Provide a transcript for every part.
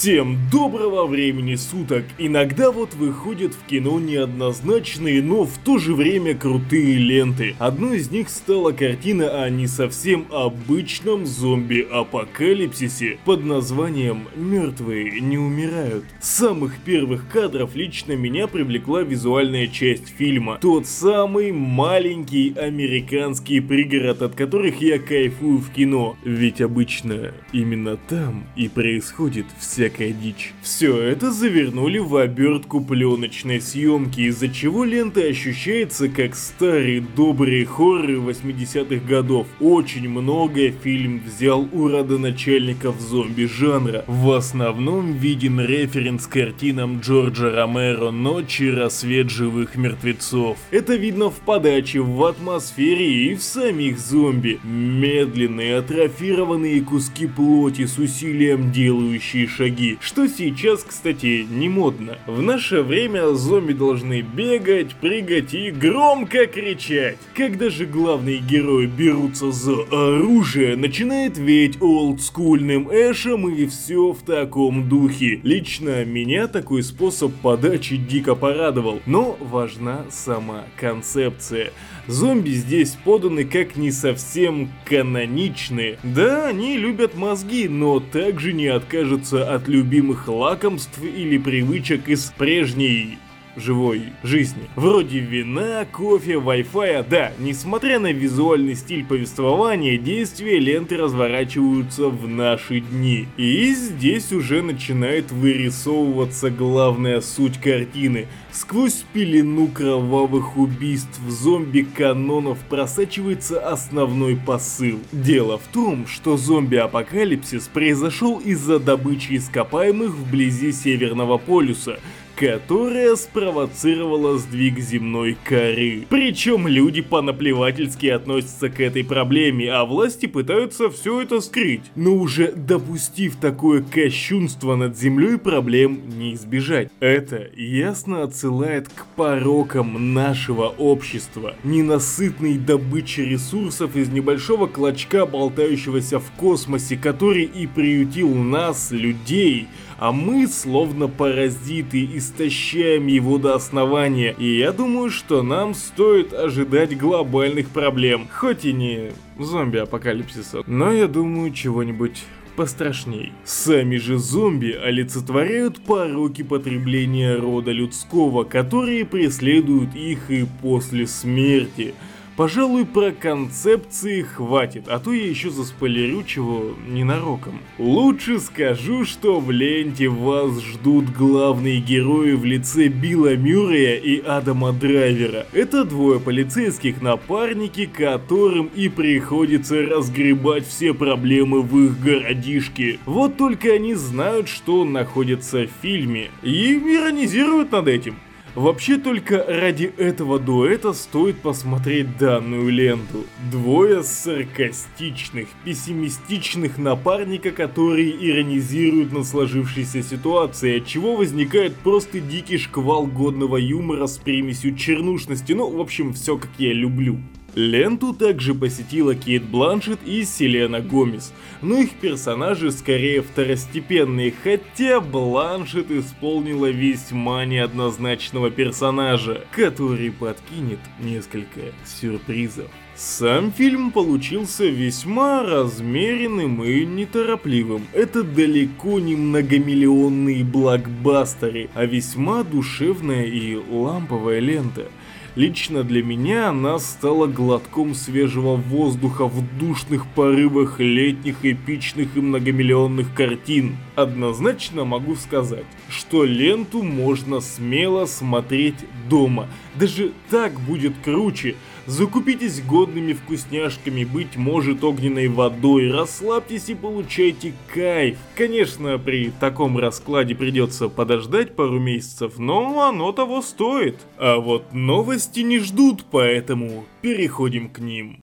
Всем доброго времени суток! Иногда вот выходят в кино неоднозначные, но в то же время крутые ленты. Одной из них стала картина о не совсем обычном зомби-апокалипсисе под названием «Мертвые не умирают». С самых первых кадров лично меня привлекла визуальная часть фильма. Тот самый маленький американский пригород, от которых я кайфую в кино. Ведь обычно именно там и происходит все всякая дичь. Все это завернули в обертку пленочной съемки, из-за чего лента ощущается как старые добрые хорроры 80-х годов. Очень многое фильм взял у родоначальников зомби-жанра. В основном виден референс к картинам Джорджа Ромеро «Ночи. Рассвет живых мертвецов». Это видно в подаче, в атмосфере и в самих зомби. Медленные, атрофированные куски плоти с усилием делающие шаги шаги, что сейчас, кстати, не модно. В наше время зомби должны бегать, прыгать и громко кричать. Когда же главные герои берутся за оружие, начинает веять олдскульным эшем и все в таком духе. Лично меня такой способ подачи дико порадовал, но важна сама концепция. Зомби здесь поданы как не совсем каноничные. Да, они любят мозги, но также не откажутся от любимых лакомств или привычек из прежней живой жизни. Вроде вина, кофе, Wi-Fi, да, несмотря на визуальный стиль повествования, действия ленты разворачиваются в наши дни. И здесь уже начинает вырисовываться главная суть картины. Сквозь пелену кровавых убийств зомби-канонов просачивается основной посыл. Дело в том, что зомби-апокалипсис произошел из-за добычи ископаемых вблизи Северного полюса – которая спровоцировала сдвиг земной коры. Причем люди понаплевательски относятся к этой проблеме, а власти пытаются все это скрыть. Но уже допустив такое кощунство над землей, проблем не избежать. Это ясно отсылает к порокам нашего общества. Ненасытной добычи ресурсов из небольшого клочка, болтающегося в космосе, который и приютил нас, людей, а мы, словно паразиты, истощаем его до основания. И я думаю, что нам стоит ожидать глобальных проблем. Хоть и не зомби-апокалипсиса, но я думаю чего-нибудь пострашней. Сами же зомби олицетворяют пороки потребления рода людского, которые преследуют их и после смерти. Пожалуй, про концепции хватит, а то я еще заспойлерю чего ненароком. Лучше скажу, что в ленте вас ждут главные герои в лице Билла Мюррея и Адама Драйвера. Это двое полицейских напарники, которым и приходится разгребать все проблемы в их городишке. Вот только они знают, что находится в фильме, и иронизируют над этим. Вообще только ради этого дуэта стоит посмотреть данную ленту. Двое саркастичных, пессимистичных напарника, которые иронизируют над сложившейся ситуацией, от чего возникает просто дикий шквал годного юмора с примесью чернушности, ну в общем все как я люблю. Ленту также посетила Кейт Бланшет и Селена Гомес, но их персонажи скорее второстепенные, хотя Бланшет исполнила весьма неоднозначного персонажа, который подкинет несколько сюрпризов. Сам фильм получился весьма размеренным и неторопливым. Это далеко не многомиллионные блокбастеры, а весьма душевная и ламповая лента – Лично для меня она стала глотком свежего воздуха в душных порывах летних эпичных и многомиллионных картин. Однозначно могу сказать, что ленту можно смело смотреть дома. Даже так будет круче. Закупитесь годными вкусняшками, быть может огненной водой, расслабьтесь и получайте кайф. Конечно, при таком раскладе придется подождать пару месяцев, но оно того стоит. А вот новости не ждут, поэтому переходим к ним.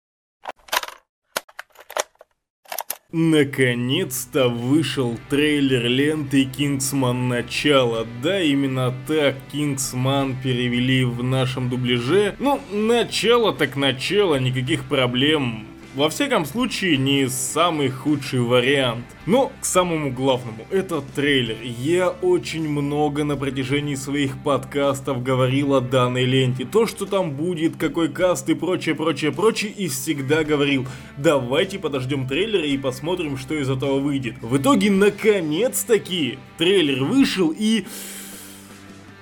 Наконец-то вышел трейлер ленты Кингсман Начало. Да, именно так Кингсман перевели в нашем дубляже. Ну, начало так начало, никаких проблем во всяком случае, не самый худший вариант. Но к самому главному, это трейлер. Я очень много на протяжении своих подкастов говорил о данной ленте. То, что там будет, какой каст и прочее, прочее, прочее, и всегда говорил, давайте подождем трейлер и посмотрим, что из этого выйдет. В итоге, наконец-таки, трейлер вышел и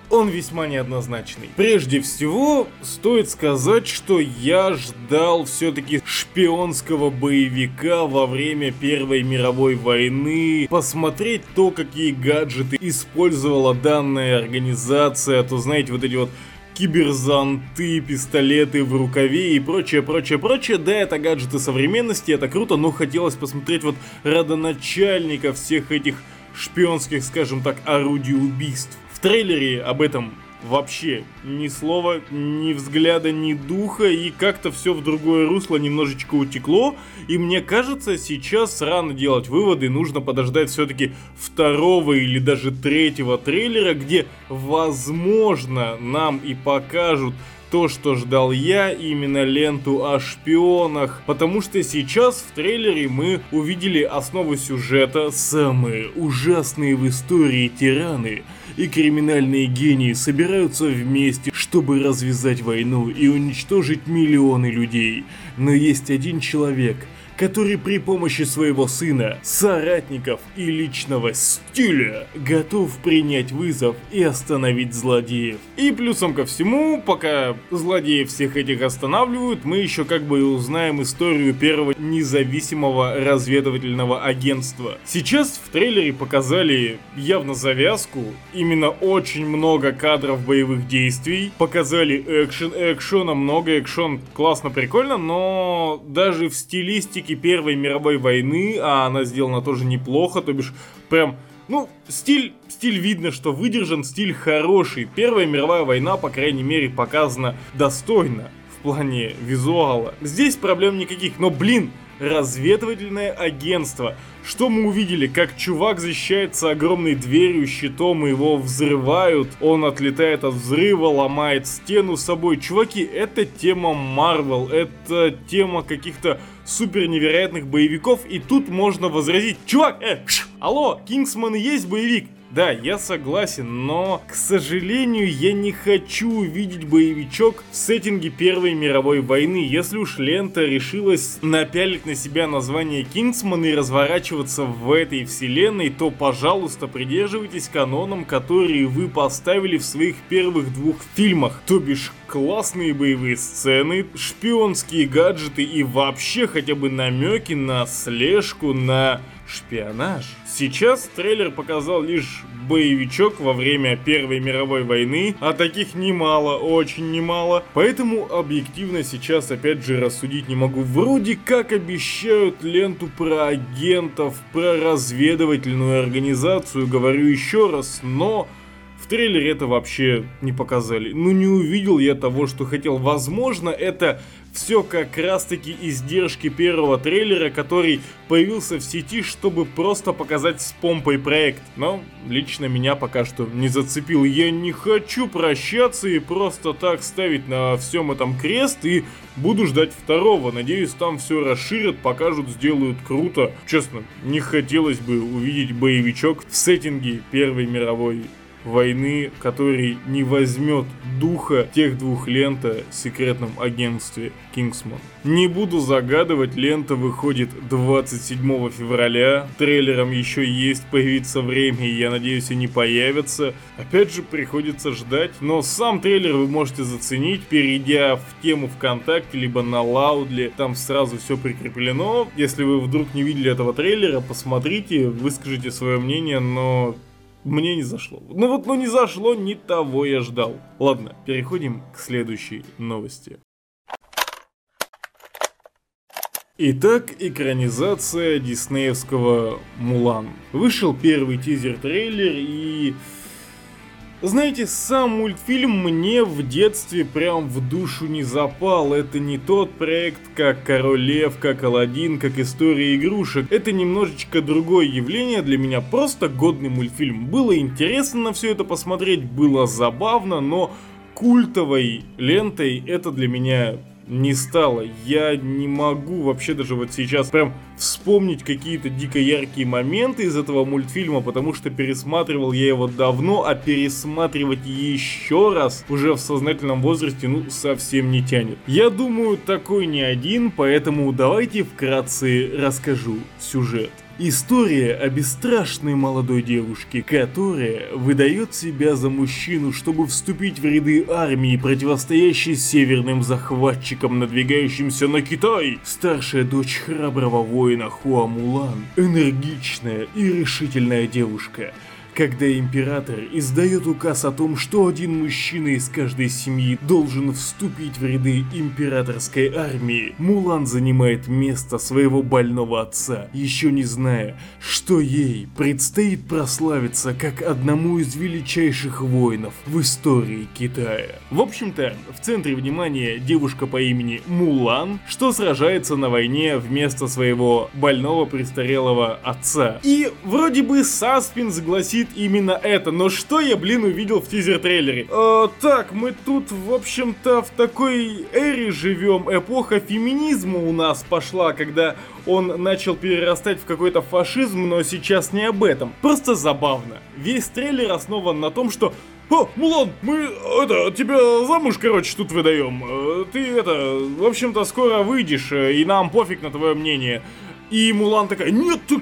он весьма неоднозначный. Прежде всего, стоит сказать, что я ждал все-таки шпионского боевика во время Первой мировой войны, посмотреть то, какие гаджеты использовала данная организация, то знаете, вот эти вот киберзанты, пистолеты в рукаве и прочее, прочее, прочее. Да, это гаджеты современности, это круто, но хотелось посмотреть вот родоначальника всех этих шпионских, скажем так, орудий убийств трейлере об этом вообще ни слова, ни взгляда, ни духа, и как-то все в другое русло немножечко утекло, и мне кажется, сейчас рано делать выводы, нужно подождать все-таки второго или даже третьего трейлера, где, возможно, нам и покажут то, что ждал я, именно ленту о шпионах, потому что сейчас в трейлере мы увидели основу сюжета «Самые ужасные в истории тираны», и криминальные гении собираются вместе, чтобы развязать войну и уничтожить миллионы людей. Но есть один человек, который при помощи своего сына, соратников и личного стиля готов принять вызов и остановить злодеев. И плюсом ко всему, пока злодеи всех этих останавливают, мы еще как бы узнаем историю первого независимого разведывательного агентства. Сейчас в трейлере показали явно завязку, именно очень много кадров боевых действий, показали экшен, экшена много, экшен классно, прикольно, но даже в стилистике стилистики Первой мировой войны, а она сделана тоже неплохо, то бишь прям ну, стиль, стиль видно, что выдержан, стиль хороший. Первая мировая война, по крайней мере, показана достойно в плане визуала. Здесь проблем никаких, но, блин, разведывательное агентство. Что мы увидели? Как чувак защищается огромной дверью, щитом, его взрывают. Он отлетает от взрыва, ломает стену с собой. Чуваки, это тема Марвел, это тема каких-то супер невероятных боевиков. И тут можно возразить, чувак, э, пш, алло, Кингсман есть боевик? Да, я согласен, но, к сожалению, я не хочу увидеть боевичок в сеттинге Первой мировой войны. Если уж лента решилась напялить на себя название Кингсман и разворачиваться в этой вселенной, то, пожалуйста, придерживайтесь каноном, который вы поставили в своих первых двух фильмах. То бишь, классные боевые сцены, шпионские гаджеты и вообще хотя бы намеки на слежку, на шпионаж. Сейчас трейлер показал лишь боевичок во время Первой мировой войны, а таких немало, очень немало. Поэтому объективно сейчас опять же рассудить не могу. Вроде как обещают ленту про агентов, про разведывательную организацию, говорю еще раз, но в трейлере это вообще не показали. Ну не увидел я того, что хотел. Возможно, это все как раз таки издержки первого трейлера, который появился в сети, чтобы просто показать с помпой проект. Но лично меня пока что не зацепил. Я не хочу прощаться и просто так ставить на всем этом крест и буду ждать второго. Надеюсь, там все расширят, покажут, сделают круто. Честно, не хотелось бы увидеть боевичок в сеттинге Первой мировой войны, который не возьмет духа тех двух лент о секретном агентстве Кингсман. Не буду загадывать, лента выходит 27 февраля, трейлером еще есть появиться время, и я надеюсь они появятся. Опять же, приходится ждать, но сам трейлер вы можете заценить, перейдя в тему ВКонтакте, либо на Лаудле, там сразу все прикреплено. Если вы вдруг не видели этого трейлера, посмотрите, выскажите свое мнение, но мне не зашло. Ну вот, ну не зашло, не того я ждал. Ладно, переходим к следующей новости. Итак, экранизация диснеевского Мулан. Вышел первый тизер-трейлер и знаете, сам мультфильм мне в детстве прям в душу не запал. Это не тот проект, как Король Лев, как Алладин, как История игрушек. Это немножечко другое явление для меня, просто годный мультфильм. Было интересно на все это посмотреть, было забавно, но культовой лентой это для меня не стало. Я не могу вообще даже вот сейчас прям вспомнить какие-то дико яркие моменты из этого мультфильма, потому что пересматривал я его давно, а пересматривать еще раз уже в сознательном возрасте, ну, совсем не тянет. Я думаю, такой не один, поэтому давайте вкратце расскажу сюжет. История о бесстрашной молодой девушке, которая выдает себя за мужчину, чтобы вступить в ряды армии, противостоящей северным захватчикам, надвигающимся на Китай. Старшая дочь храброго воина Хуа Мулан, энергичная и решительная девушка – когда император издает указ о том, что один мужчина из каждой семьи должен вступить в ряды императорской армии, Мулан занимает место своего больного отца, еще не зная, что ей предстоит прославиться как одному из величайших воинов в истории Китая. В общем-то, в центре внимания девушка по имени Мулан, что сражается на войне вместо своего больного престарелого отца. И вроде бы саспенс гласит звучит именно это. Но что я, блин, увидел в тизер-трейлере? Э, так, мы тут, в общем-то, в такой эре живем. Эпоха феминизма у нас пошла, когда он начал перерастать в какой-то фашизм, но сейчас не об этом. Просто забавно. Весь трейлер основан на том, что о, Мулан, мы, это, тебя замуж, короче, тут выдаем. Э, ты, это, в общем-то, скоро выйдешь, э, и нам пофиг на твое мнение. И Мулан такая, нет, ты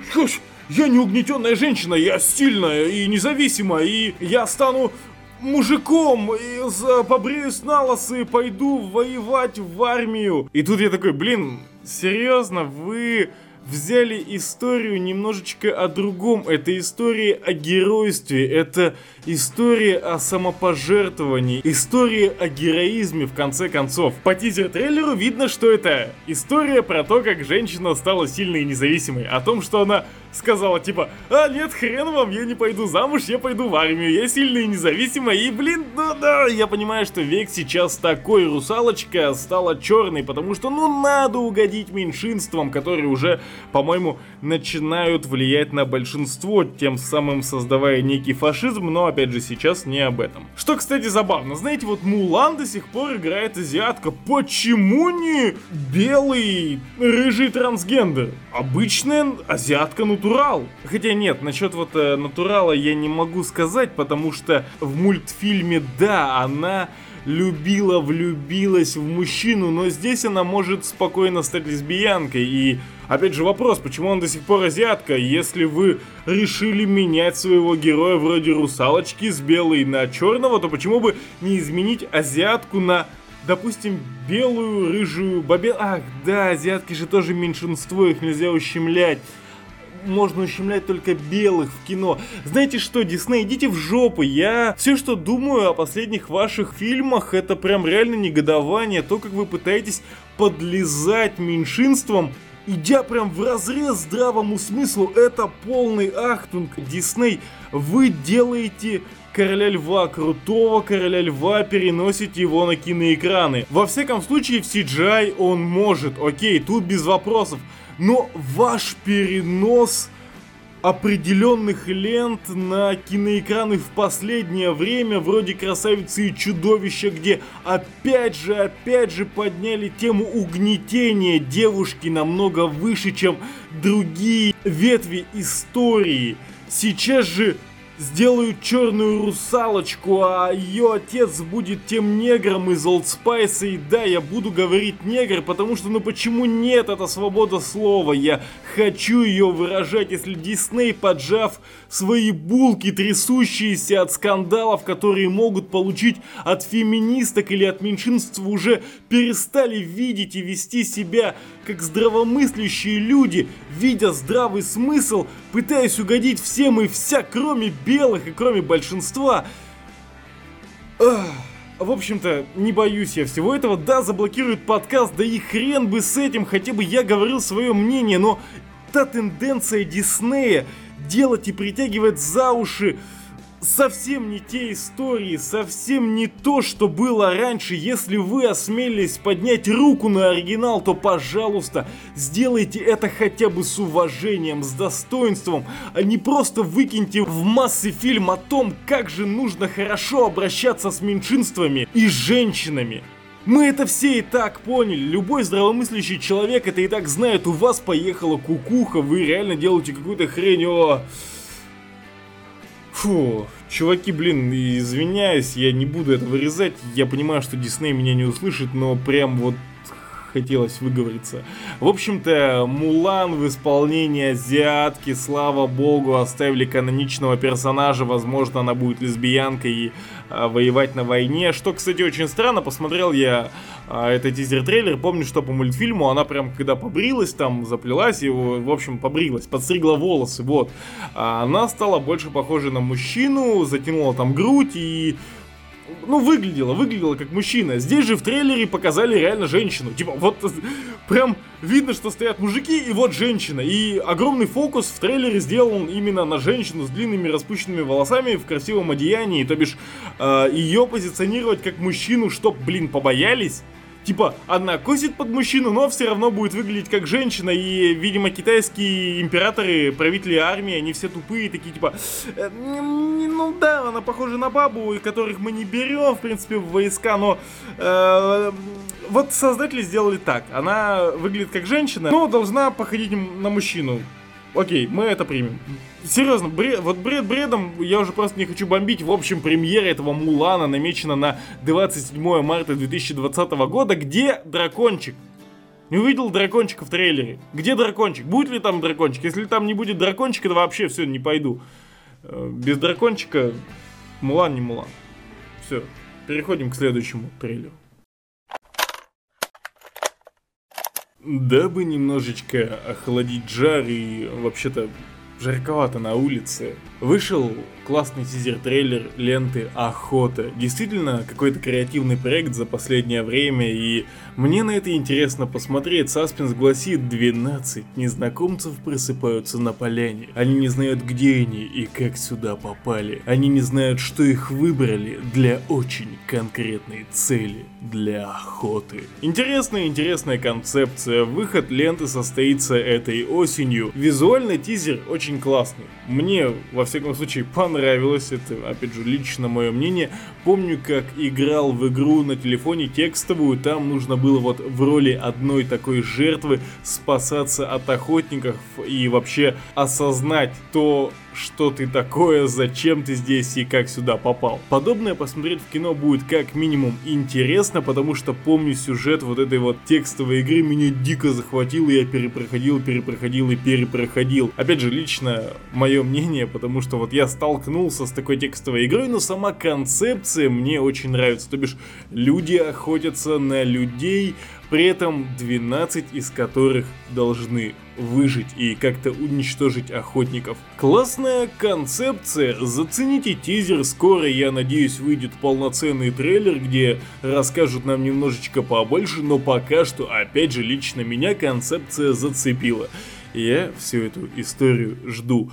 я не угнетенная женщина, я сильная и независимая, и я стану мужиком, и побреюсь на лосы, пойду воевать в армию. И тут я такой, блин, серьезно, вы взяли историю немножечко о другом. Это история о геройстве, это история о самопожертвовании, история о героизме в конце концов. По тизер-трейлеру видно, что это история про то, как женщина стала сильной и независимой, о том, что она сказала типа, а нет, хрен вам, я не пойду замуж, я пойду в армию, я сильная и независимая, и блин, ну да, я понимаю, что век сейчас такой, русалочка стала черной, потому что ну надо угодить меньшинствам, которые уже, по-моему, начинают влиять на большинство, тем самым создавая некий фашизм, но опять же сейчас не об этом. Что, кстати, забавно, знаете, вот Мулан до сих пор играет азиатка, почему не белый рыжий трансгендер? Обычная азиатка, ну натурал. Хотя нет, насчет вот э, натурала я не могу сказать, потому что в мультфильме, да, она любила, влюбилась в мужчину, но здесь она может спокойно стать лесбиянкой. И опять же вопрос, почему он до сих пор азиатка? Если вы решили менять своего героя вроде русалочки с белой на черного, то почему бы не изменить азиатку на допустим, белую, рыжую, бабе... Ах, да, азиатки же тоже меньшинство, их нельзя ущемлять можно ущемлять только белых в кино. Знаете что, Дисней, идите в жопу. Я все, что думаю о последних ваших фильмах, это прям реально негодование. То, как вы пытаетесь подлезать меньшинствам, идя прям в разрез здравому смыслу, это полный ахтунг. Дисней, вы делаете Короля Льва, крутого Короля Льва, переносите его на киноэкраны. Во всяком случае, в CGI он может, окей, тут без вопросов но ваш перенос определенных лент на киноэкраны в последнее время, вроде «Красавицы и чудовища», где опять же, опять же подняли тему угнетения девушки намного выше, чем другие ветви истории. Сейчас же сделают черную русалочку, а ее отец будет тем негром из Old Spice. И да, я буду говорить негр, потому что ну почему нет, это свобода слова. Я хочу ее выражать, если Дисней, поджав свои булки, трясущиеся от скандалов, которые могут получить от феминисток или от меньшинств, уже перестали видеть и вести себя как здравомыслящие люди, видя здравый смысл, пытаясь угодить всем и вся, кроме белых и кроме большинства. Ах. В общем-то, не боюсь я всего этого. Да, заблокируют подкаст, да и хрен бы с этим, хотя бы я говорил свое мнение, но та тенденция Диснея делать и притягивать за уши совсем не те истории, совсем не то, что было раньше. Если вы осмелились поднять руку на оригинал, то, пожалуйста, сделайте это хотя бы с уважением, с достоинством, а не просто выкиньте в массы фильм о том, как же нужно хорошо обращаться с меньшинствами и женщинами. Мы это все и так поняли. Любой здравомыслящий человек это и так знает. У вас поехала кукуха, вы реально делаете какую-то хрень. О, Фу, чуваки, блин, извиняюсь, я не буду это вырезать. Я понимаю, что Дисней меня не услышит, но прям вот хотелось выговориться. В общем-то, Мулан в исполнении азиатки, слава богу, оставили каноничного персонажа. Возможно, она будет лесбиянкой и а, воевать на войне. Что, кстати, очень странно. Посмотрел я а, этот тизер-трейлер. Помню, что по мультфильму она прям, когда побрилась, там, заплелась и, в общем, побрилась, подстригла волосы, вот. А она стала больше похожа на мужчину, затянула там грудь и ну, выглядела, выглядела как мужчина. Здесь же в трейлере показали реально женщину. Типа, вот прям видно, что стоят мужики, и вот женщина. И огромный фокус в трейлере сделан именно на женщину с длинными распущенными волосами в красивом одеянии. То бишь, э, ее позиционировать как мужчину, чтоб, блин, побоялись типа, она косит под мужчину, но все равно будет выглядеть как женщина. И, видимо, китайские императоры, правители армии, они все тупые, такие, типа, «Э, ну да, она похожа на бабу, которых мы не берем, в принципе, в войска, но э, вот создатели сделали так. Она выглядит как женщина, но должна походить на мужчину. Окей, мы это примем. Серьезно, бред, вот бред бредом, я уже просто не хочу бомбить. В общем, премьера этого Мулана намечена на 27 марта 2020 года. Где дракончик? Не увидел дракончика в трейлере. Где дракончик? Будет ли там дракончик? Если там не будет дракончика, то вообще все, не пойду. Э, без дракончика Мулан не Мулан. Все, переходим к следующему трейлеру. Дабы немножечко охладить жар и вообще-то жарковато на улице, вышел классный тизер-трейлер ленты «Охота». Действительно, какой-то креативный проект за последнее время, и мне на это интересно посмотреть. Саспенс гласит 12 незнакомцев просыпаются на поляне. Они не знают, где они и как сюда попали. Они не знают, что их выбрали для очень конкретной цели, для охоты. Интересная, интересная концепция. Выход ленты состоится этой осенью. Визуально тизер очень классный. Мне, во всяком случае, понравился понравилось, это, опять же, лично мое мнение. Помню, как играл в игру на телефоне текстовую, там нужно было вот в роли одной такой жертвы спасаться от охотников и вообще осознать то, что ты такое, зачем ты здесь и как сюда попал. Подобное посмотреть в кино будет как минимум интересно, потому что помню сюжет вот этой вот текстовой игры меня дико захватил, я перепроходил, перепроходил и перепроходил. Опять же, лично мое мнение, потому что вот я столкнулся с такой текстовой игрой, но сама концепция мне очень нравится. То бишь, люди охотятся на людей, при этом 12 из которых должны выжить и как-то уничтожить охотников. Классная концепция, зацените тизер, скоро, я надеюсь, выйдет полноценный трейлер, где расскажут нам немножечко побольше, но пока что, опять же, лично меня концепция зацепила. Я всю эту историю жду.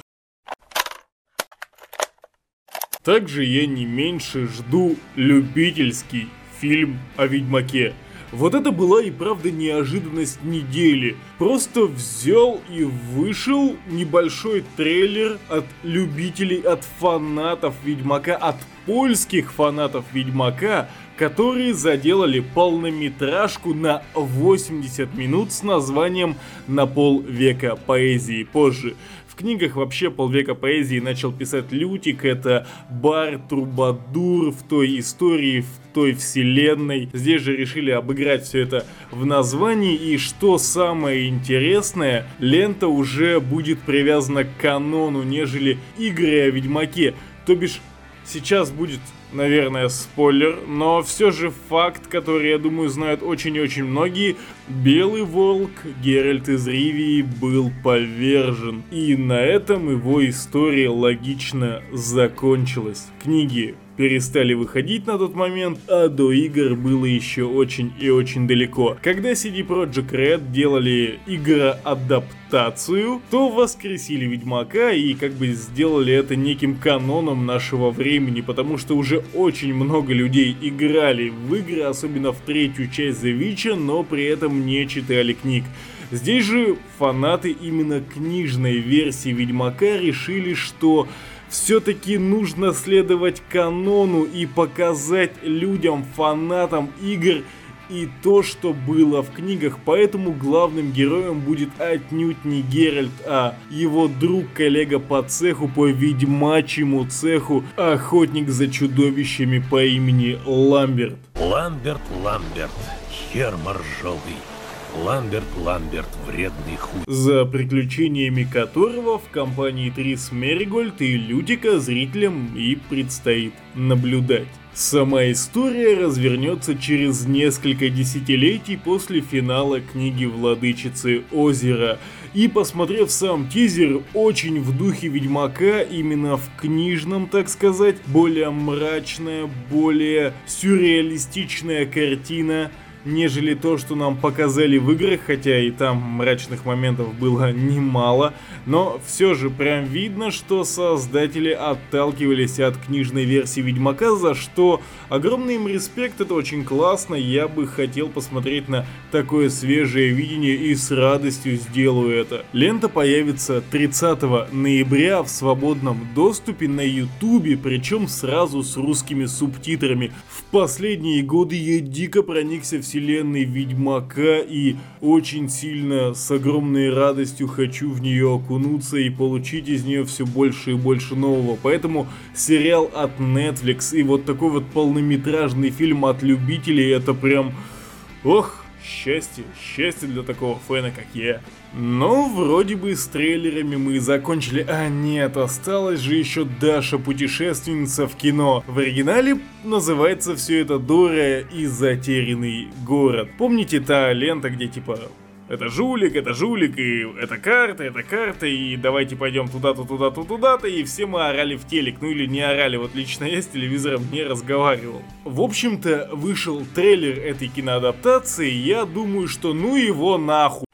Также я не меньше жду любительский фильм о Ведьмаке. Вот это была и правда неожиданность недели. Просто взял и вышел небольшой трейлер от любителей, от фанатов Ведьмака, от польских фанатов Ведьмака, которые заделали полнометражку на 80 минут с названием «На полвека поэзии». Позже книгах вообще полвека поэзии начал писать Лютик, это бар, трубадур в той истории, в той вселенной. Здесь же решили обыграть все это в названии, и что самое интересное, лента уже будет привязана к канону, нежели игры о Ведьмаке. То бишь, сейчас будет наверное, спойлер, но все же факт, который, я думаю, знают очень и очень многие. Белый волк Геральт из Ривии был повержен. И на этом его история логично закончилась. Книги перестали выходить на тот момент, а до игр было еще очень и очень далеко. Когда CD Projekt Red делали игроадаптацию, то воскресили Ведьмака и как бы сделали это неким каноном нашего времени, потому что уже очень много людей играли в игры, особенно в третью часть The Witcher, но при этом не читали книг. Здесь же фанаты именно книжной версии Ведьмака решили, что все-таки нужно следовать канону и показать людям, фанатам игр и то, что было в книгах, поэтому главным героем будет отнюдь не Геральт, а его друг, коллега по цеху, по ведьмачьему цеху, охотник за чудовищами по имени Ламберт. Ламберт, Ламберт, хер моржовый. Ламберт Ламберт, вредный хуй. За приключениями которого в компании Трис Меригольд и Лютика зрителям и предстоит наблюдать. Сама история развернется через несколько десятилетий после финала книги Владычицы Озера. И посмотрев сам тизер, очень в духе Ведьмака, именно в книжном, так сказать, более мрачная, более сюрреалистичная картина – нежели то, что нам показали в играх, хотя и там мрачных моментов было немало, но все же прям видно, что создатели отталкивались от книжной версии Ведьмака, за что огромный им респект, это очень классно, я бы хотел посмотреть на такое свежее видение и с радостью сделаю это. Лента появится 30 ноября в свободном доступе на ютубе, причем сразу с русскими субтитрами. В последние годы я дико проникся в вселенной Ведьмака и очень сильно с огромной радостью хочу в нее окунуться и получить из нее все больше и больше нового. Поэтому сериал от Netflix и вот такой вот полнометражный фильм от любителей это прям... Ох, Счастье, счастье для такого фэна, как я. Но вроде бы с трейлерами мы закончили. А нет, осталась же еще Даша путешественница в кино. В оригинале называется все это Дора и затерянный город. Помните та лента, где типа это жулик, это жулик, и это карта, это карта, и давайте пойдем туда-то, туда-то, туда-то, и все мы орали в телек, ну или не орали, вот лично я с телевизором не разговаривал. В общем-то, вышел трейлер этой киноадаптации, я думаю, что ну его нахуй.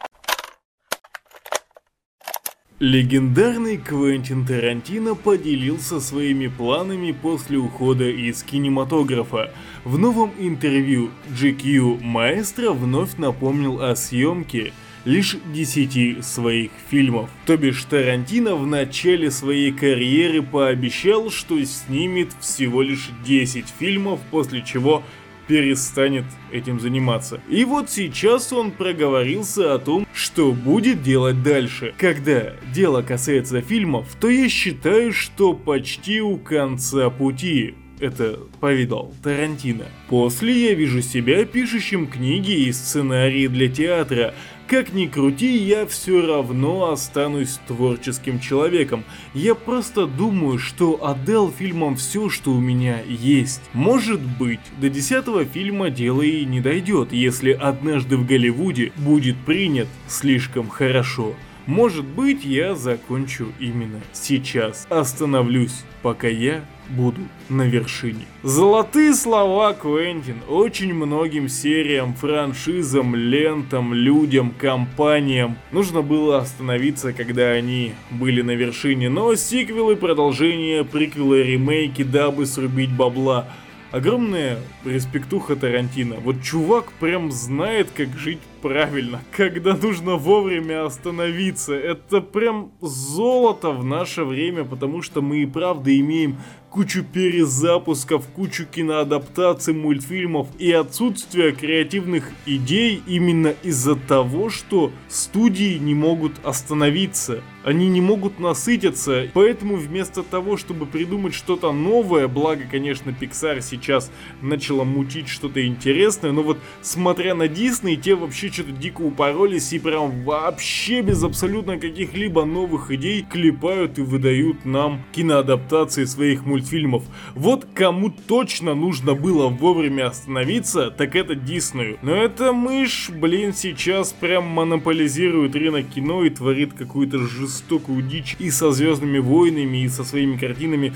Легендарный Квентин Тарантино поделился своими планами после ухода из кинематографа. В новом интервью GQ Маэстро вновь напомнил о съемке лишь 10 своих фильмов. То бишь Тарантино в начале своей карьеры пообещал, что снимет всего лишь 10 фильмов, после чего перестанет этим заниматься. И вот сейчас он проговорился о том, что будет делать дальше. Когда дело касается фильмов, то я считаю, что почти у конца пути. Это повидал Тарантино. После я вижу себя пишущим книги и сценарии для театра, как ни крути, я все равно останусь творческим человеком. Я просто думаю, что отдал фильмам все, что у меня есть. Может быть, до десятого фильма дело и не дойдет, если однажды в Голливуде будет принят слишком хорошо. Может быть, я закончу именно сейчас. Остановлюсь, пока я буду на вершине. Золотые слова Квентин очень многим сериям, франшизам, лентам, людям, компаниям нужно было остановиться, когда они были на вершине, но сиквелы, продолжения, приквелы, ремейки, дабы срубить бабла – огромная респектуха Тарантино. Вот чувак прям знает, как жить правильно, когда нужно вовремя остановиться. Это прям золото в наше время, потому что мы и правда имеем кучу перезапусков, кучу киноадаптаций мультфильмов и отсутствие креативных идей именно из-за того, что студии не могут остановиться. Они не могут насытиться, поэтому вместо того, чтобы придумать что-то новое, благо, конечно, Pixar сейчас начала мутить что-то интересное, но вот смотря на Disney, те вообще что-то дико упоролись и прям вообще без абсолютно каких-либо новых идей клепают и выдают нам киноадаптации своих мультфильмов мультфильмов. Вот кому точно нужно было вовремя остановиться, так это Диснею. Но эта мышь, блин, сейчас прям монополизирует рынок кино и творит какую-то жестокую дичь и со Звездными войнами, и со своими картинами.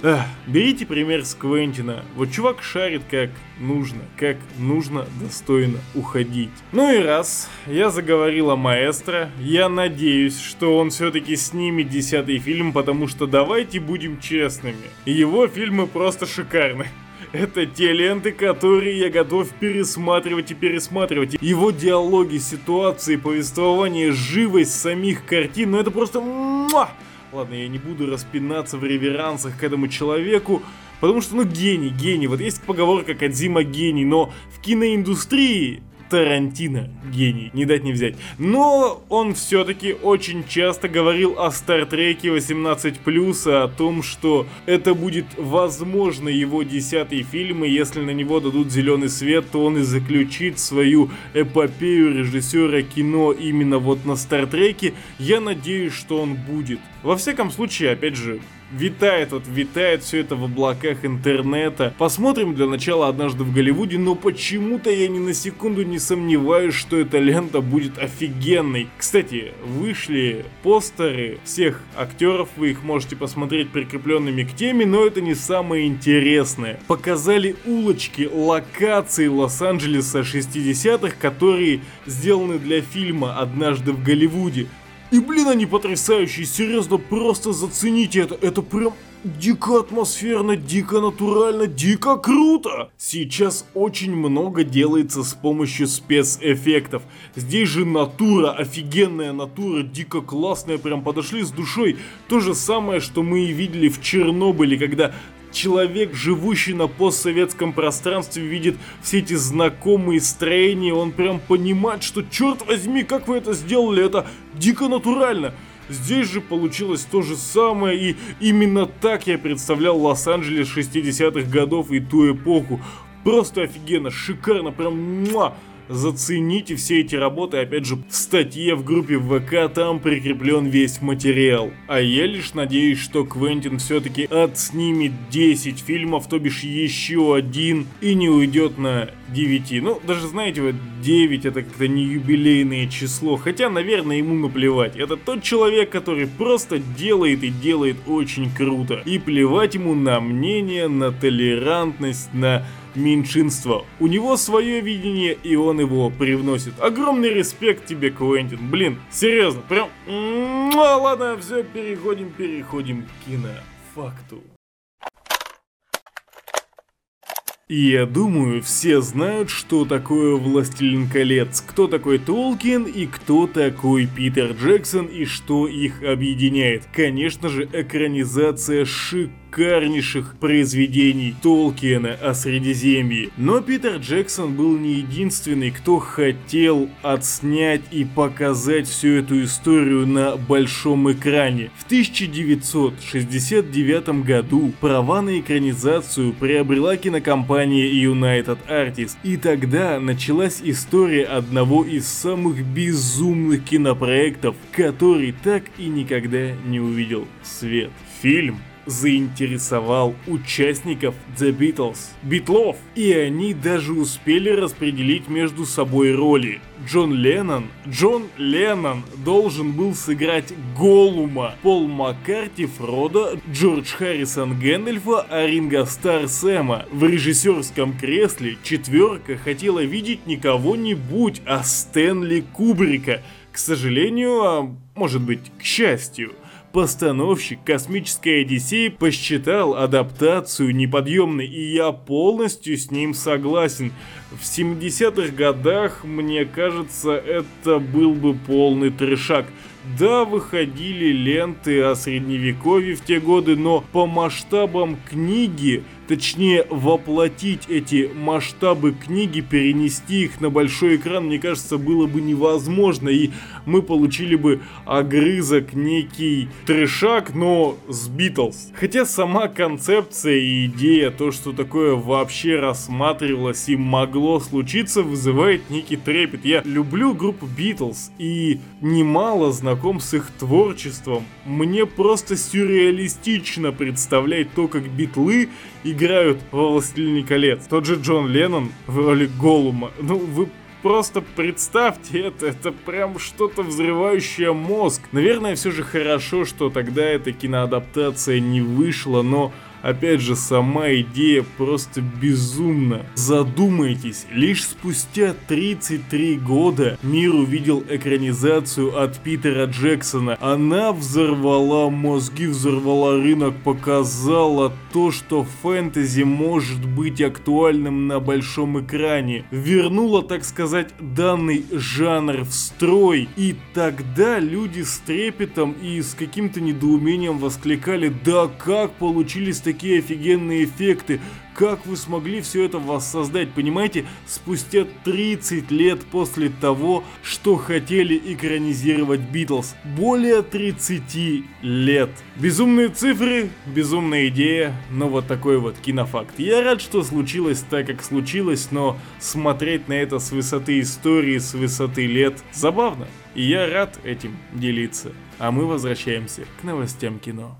Эх, берите пример с Квентина. Вот чувак шарит как нужно, как нужно достойно уходить. Ну и раз я заговорил о маэстро, я надеюсь, что он все-таки снимет десятый фильм, потому что давайте будем честными. Его фильмы просто шикарны. Это те ленты, которые я готов пересматривать и пересматривать. Его диалоги, ситуации, повествование, живость самих картин, ну это просто... Муа! Ладно, я не буду распинаться в реверансах к этому человеку. Потому что, ну, гений, гений. Вот есть поговорка Кадзима гений, но в киноиндустрии Тарантино гений, не дать не взять. Но он все-таки очень часто говорил о Стартреке 18+, о том, что это будет, возможно, его десятый фильм, и если на него дадут зеленый свет, то он и заключит свою эпопею режиссера кино именно вот на Стартреке. Я надеюсь, что он будет. Во всяком случае, опять же, витает, вот витает все это в облаках интернета. Посмотрим для начала однажды в Голливуде, но почему-то я ни на секунду не сомневаюсь, что эта лента будет офигенной. Кстати, вышли постеры всех актеров, вы их можете посмотреть прикрепленными к теме, но это не самое интересное. Показали улочки, локации Лос-Анджелеса 60-х, которые сделаны для фильма «Однажды в Голливуде». И, блин, они потрясающие, серьезно, просто зацените это, это прям дико атмосферно, дико натурально, дико круто! Сейчас очень много делается с помощью спецэффектов. Здесь же натура, офигенная натура, дико классная, прям подошли с душой. То же самое, что мы и видели в Чернобыле, когда человек, живущий на постсоветском пространстве, видит все эти знакомые строения, он прям понимает, что черт возьми, как вы это сделали, это дико натурально. Здесь же получилось то же самое, и именно так я представлял Лос-Анджелес 60-х годов и ту эпоху. Просто офигенно, шикарно, прям муа. Зацените все эти работы, опять же, в статье в группе ВК, там прикреплен весь материал. А я лишь надеюсь, что Квентин все-таки отснимет 10 фильмов, то бишь еще один, и не уйдет на 9. Ну, даже знаете, вот 9 это как-то не юбилейное число, хотя, наверное, ему наплевать. Это тот человек, который просто делает и делает очень круто. И плевать ему на мнение, на толерантность, на меньшинство. У него свое видение, и он его привносит. Огромный респект тебе, Квентин. Блин, серьезно, прям... Ну, ладно, все, переходим, переходим к кинофакту. И я думаю, все знают, что такое «Властелин колец», кто такой Толкин и кто такой Питер Джексон и что их объединяет. Конечно же, экранизация шик шикарнейших произведений Толкиена о Средиземье. Но Питер Джексон был не единственный, кто хотел отснять и показать всю эту историю на большом экране. В 1969 году права на экранизацию приобрела кинокомпания United Artists, и тогда началась история одного из самых безумных кинопроектов, который так и никогда не увидел свет. Фильм заинтересовал участников The Beatles, Битлов, и они даже успели распределить между собой роли. Джон Леннон, Джон Леннон должен был сыграть Голума, Пол Маккарти Фрода, Джордж Харрисон Гэндальфа, а Ринго Стар Сэма. В режиссерском кресле четверка хотела видеть не кого-нибудь, а Стэнли Кубрика. К сожалению, а может быть к счастью – Постановщик «Космической Одиссеи» посчитал адаптацию неподъемной, и я полностью с ним согласен. В 70-х годах, мне кажется, это был бы полный трешак. Да, выходили ленты о средневековье в те годы, но по масштабам книги точнее воплотить эти масштабы книги, перенести их на большой экран, мне кажется, было бы невозможно, и мы получили бы огрызок, некий трешак, но с Битлз. Хотя сама концепция и идея, то, что такое вообще рассматривалось и могло случиться, вызывает некий трепет. Я люблю группу Битлз и немало знаком с их творчеством. Мне просто сюрреалистично представлять то, как битлы и играют во «Властелине колец». Тот же Джон Леннон в роли Голума. Ну, вы просто представьте это, это прям что-то взрывающее мозг. Наверное, все же хорошо, что тогда эта киноадаптация не вышла, но Опять же, сама идея просто безумна. Задумайтесь, лишь спустя 33 года мир увидел экранизацию от Питера Джексона. Она взорвала мозги, взорвала рынок, показала то, что фэнтези может быть актуальным на большом экране. Вернула, так сказать, данный жанр в строй. И тогда люди с трепетом и с каким-то недоумением воскликали, да как получились такие офигенные эффекты. Как вы смогли все это воссоздать, понимаете, спустя 30 лет после того, что хотели экранизировать Битлз. Более 30 лет. Безумные цифры, безумная идея, но вот такой вот кинофакт. Я рад, что случилось так, как случилось, но смотреть на это с высоты истории, с высоты лет забавно. И я рад этим делиться. А мы возвращаемся к новостям кино.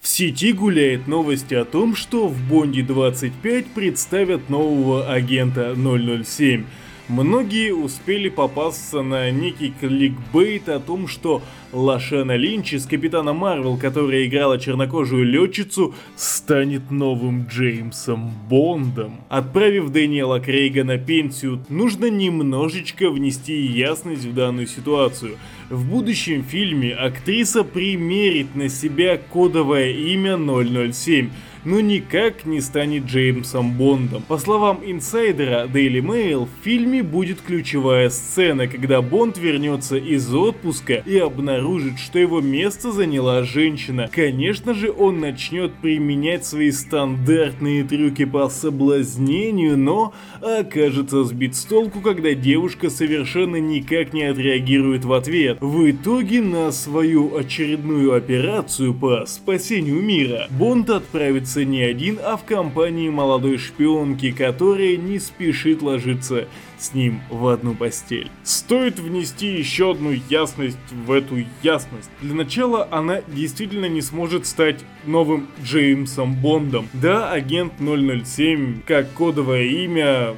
В сети гуляет новость о том, что в Бонде 25 представят нового агента 007. Многие успели попасться на некий кликбейт о том, что Лашана Линч из Капитана Марвел, которая играла чернокожую летчицу, станет новым Джеймсом Бондом. Отправив Дэниела Крейга на пенсию, нужно немножечко внести ясность в данную ситуацию. В будущем фильме актриса примерит на себя кодовое имя 007, но никак не станет Джеймсом Бондом. По словам инсайдера Daily Mail, в фильме будет ключевая сцена, когда Бонд вернется из отпуска и обнаружит, что его место заняла женщина. Конечно же, он начнет применять свои стандартные трюки по соблазнению, но окажется сбит с толку, когда девушка совершенно никак не отреагирует в ответ. В итоге на свою очередную операцию по спасению мира Бонд отправится находится не один, а в компании молодой шпионки, которая не спешит ложиться с ним в одну постель. Стоит внести еще одну ясность в эту ясность. Для начала она действительно не сможет стать новым Джеймсом Бондом. Да, агент 007, как кодовое имя,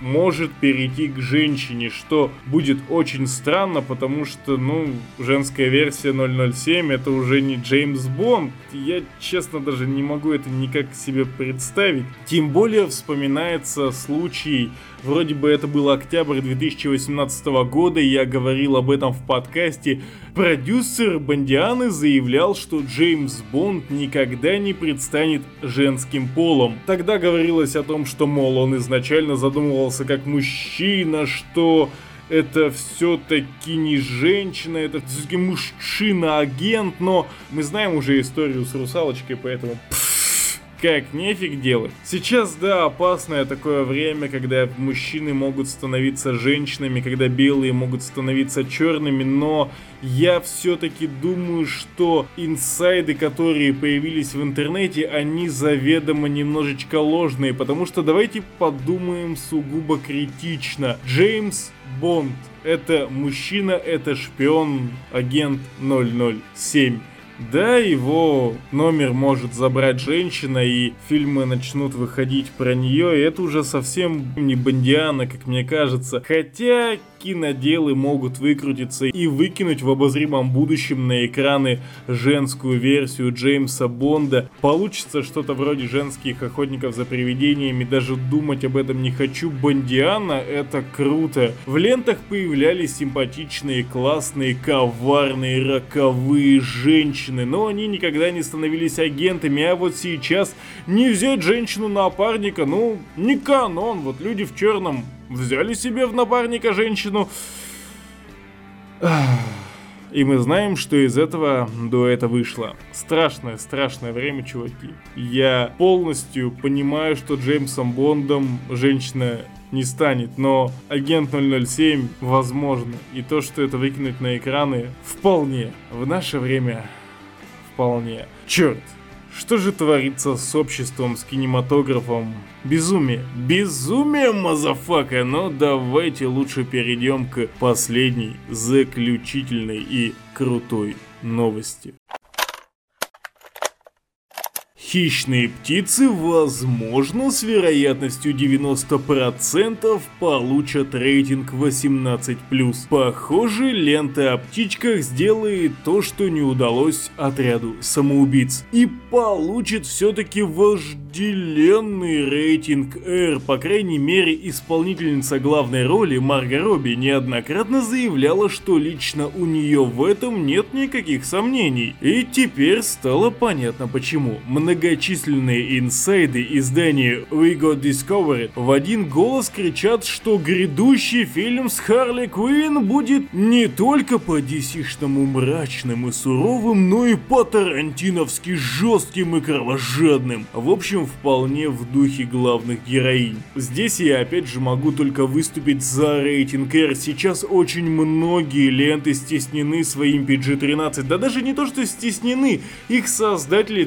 может перейти к женщине, что будет очень странно, потому что, ну, женская версия 007 это уже не Джеймс Бонд. Я, честно, даже не могу это никак себе представить. Тем более вспоминается случай Вроде бы это был октябрь 2018 года, я говорил об этом в подкасте. Продюсер Бондианы заявлял, что Джеймс Бонд никогда не предстанет женским полом. Тогда говорилось о том, что, мол, он изначально задумывался как мужчина, что это все-таки не женщина, это все-таки мужчина-агент, но мы знаем уже историю с русалочкой, поэтому... Пфф, как нефиг делать. Сейчас, да, опасное такое время, когда мужчины могут становиться женщинами, когда белые могут становиться черными, но я все-таки думаю, что инсайды, которые появились в интернете, они заведомо немножечко ложные, потому что давайте подумаем сугубо критично. Джеймс Бонд — это мужчина, это шпион, агент 007. Да, его номер может забрать женщина, и фильмы начнут выходить про нее, и это уже совсем не Бондиана, как мне кажется. Хотя киноделы могут выкрутиться и выкинуть в обозримом будущем на экраны женскую версию Джеймса Бонда. Получится что-то вроде женских охотников за привидениями, даже думать об этом не хочу. Бондиана это круто. В лентах появлялись симпатичные, классные, коварные, роковые женщины, но они никогда не становились агентами, а вот сейчас не взять женщину напарника, ну, не канон, вот люди в черном взяли себе в напарника женщину. И мы знаем, что из этого дуэта вышло. Страшное, страшное время, чуваки. Я полностью понимаю, что Джеймсом Бондом женщина не станет, но агент 007 возможно. И то, что это выкинуть на экраны, вполне. В наше время вполне. Черт, что же творится с обществом, с кинематографом? Безумие. Безумие, motherfucker! Но давайте лучше перейдем к последней, заключительной и крутой новости. Хищные птицы, возможно, с вероятностью 90% получат рейтинг 18+. Похоже, лента о птичках сделает то, что не удалось отряду самоубийц. И получит все-таки вожделенный рейтинг R. По крайней мере, исполнительница главной роли Марго Робби неоднократно заявляла, что лично у нее в этом нет никаких сомнений. И теперь стало понятно почему. Много многочисленные инсайды издания We Got Discovered в один голос кричат, что грядущий фильм с Харли Квинн будет не только по DC-шному мрачным и суровым, но и по тарантиновски жестким и кровожадным. В общем, вполне в духе главных героинь. Здесь я опять же могу только выступить за рейтинг R. Сейчас очень многие ленты стеснены своим PG-13. Да даже не то, что стеснены, их создатели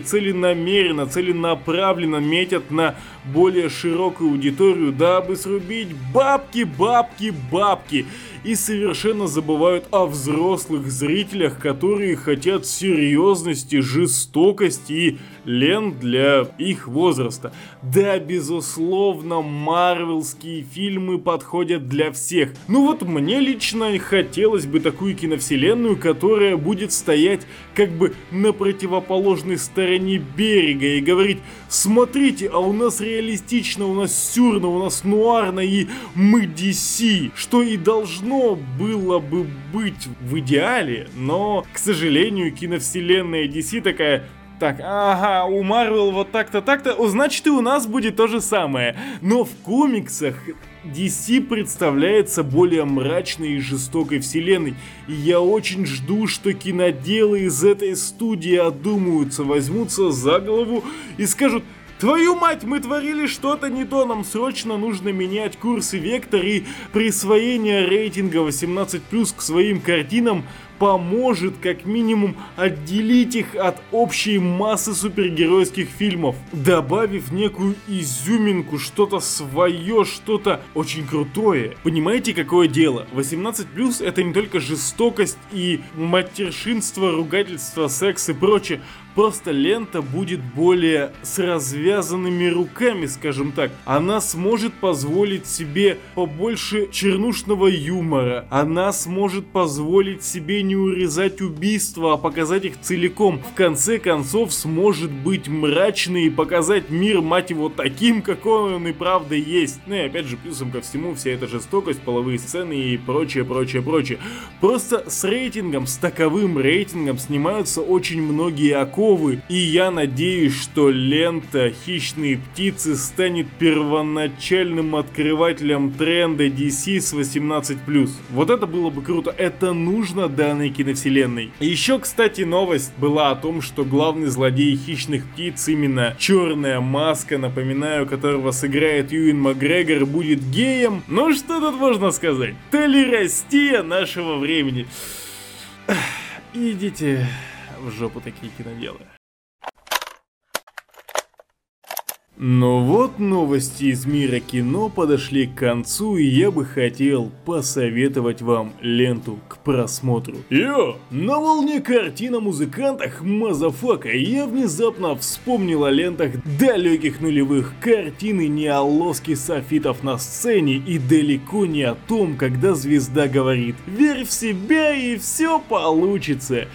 целенамеренно, целенаправленно метят на более широкую аудиторию, дабы срубить бабки, бабки, бабки. И совершенно забывают о взрослых зрителях, которые хотят серьезности, жестокости и лент для их возраста. Да, безусловно, марвелские фильмы подходят для всех. Ну вот мне лично хотелось бы такую киновселенную, которая будет стоять как бы на противоположной стороне берега и говорить, смотрите, а у нас реалистично, у нас сюрно, у нас нуарно и мы DC, что и должно было бы быть в идеале, но, к сожалению, киновселенная DC такая, так, ага, у Марвел вот так-то, так-то, значит и у нас будет то же самое. Но в комиксах DC представляется более мрачной и жестокой вселенной, и я очень жду, что киноделы из этой студии одумаются, возьмутся за голову и скажут Твою мать, мы творили что-то не то, нам срочно нужно менять курс и вектор и присвоение рейтинга 18+, к своим картинам поможет как минимум отделить их от общей массы супергеройских фильмов, добавив некую изюминку, что-то свое, что-то очень крутое. Понимаете, какое дело? 18+, это не только жестокость и матершинство, ругательство, секс и прочее, Просто лента будет более с развязанными руками, скажем так. Она сможет позволить себе побольше чернушного юмора. Она сможет позволить себе не урезать убийства, а показать их целиком. В конце концов сможет быть мрачный и показать мир, мать его, таким, какой он и правда есть. Ну и опять же, плюсом ко всему, вся эта жестокость, половые сцены и прочее, прочее, прочее. Просто с рейтингом, с таковым рейтингом снимаются очень многие оковы оковы, и я надеюсь, что лента «Хищные птицы» станет первоначальным открывателем тренда DC с 18+. Вот это было бы круто, это нужно данной киновселенной. Еще, кстати, новость была о том, что главный злодей «Хищных птиц» именно Черная Маска, напоминаю, которого сыграет Юин Макгрегор, будет геем. Ну что тут можно сказать? Толерастия нашего времени. Идите в жопу такие киноделы. Ну вот новости из мира кино подошли к концу, и я бы хотел посоветовать вам ленту к просмотру. Yo! На волне картин о музыкантах motherfucker я внезапно вспомнил о лентах далеких нулевых, картины не о лоске софитов на сцене и далеко не о том, когда звезда говорит «Верь в себя и все получится»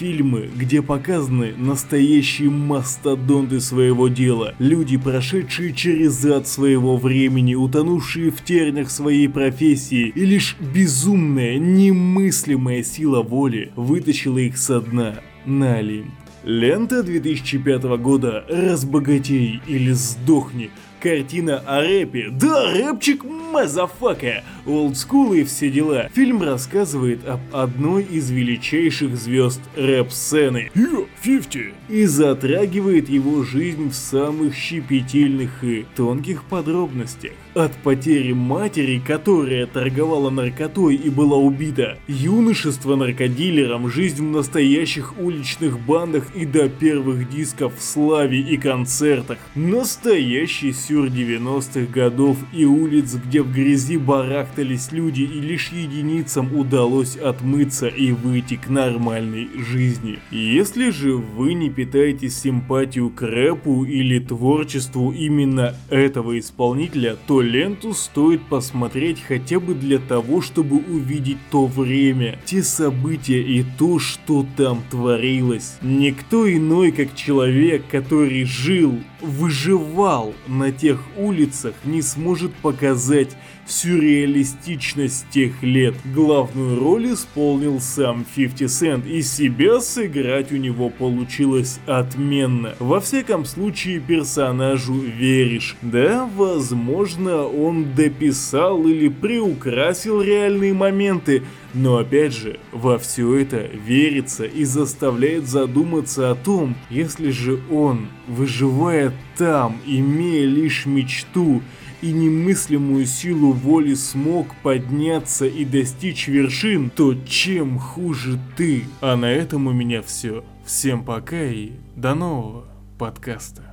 фильмы, где показаны настоящие мастодонты своего дела, люди, прошедшие через ад своего времени, утонувшие в тернях своей профессии, и лишь безумная, немыслимая сила воли вытащила их со дна на Олимп. Лента 2005 года «Разбогатей или сдохни» Картина о рэпе. Да, рэпчик motherfucker. Олдскул и все дела. Фильм рассказывает об одной из величайших звезд рэп-сцены. Yeah, 50. И затрагивает его жизнь в самых щепетильных и тонких подробностях. От потери матери, которая торговала наркотой и была убита, юношество наркодилером, жизнь в настоящих уличных бандах и до первых дисков в славе и концертах. Настоящий сюр 90-х годов и улиц, где в грязи барахтались люди и лишь единицам удалось отмыться и выйти к нормальной жизни. Если же вы не питаете симпатию к рэпу или творчеству именно этого исполнителя, то ленту стоит посмотреть хотя бы для того, чтобы увидеть то время, те события и то, что там творилось. Никто иной, как человек, который жил, выживал на тех улицах, не сможет показать сюрреалистичность тех лет. Главную роль исполнил сам 50 Cent, и себя сыграть у него получилось отменно. Во всяком случае, персонажу веришь. Да, возможно, он дописал или приукрасил реальные моменты, но опять же, во все это верится и заставляет задуматься о том, если же он, выживая там, имея лишь мечту, и немыслимую силу воли смог подняться и достичь вершин, то чем хуже ты? А на этом у меня все. Всем пока и до нового подкаста.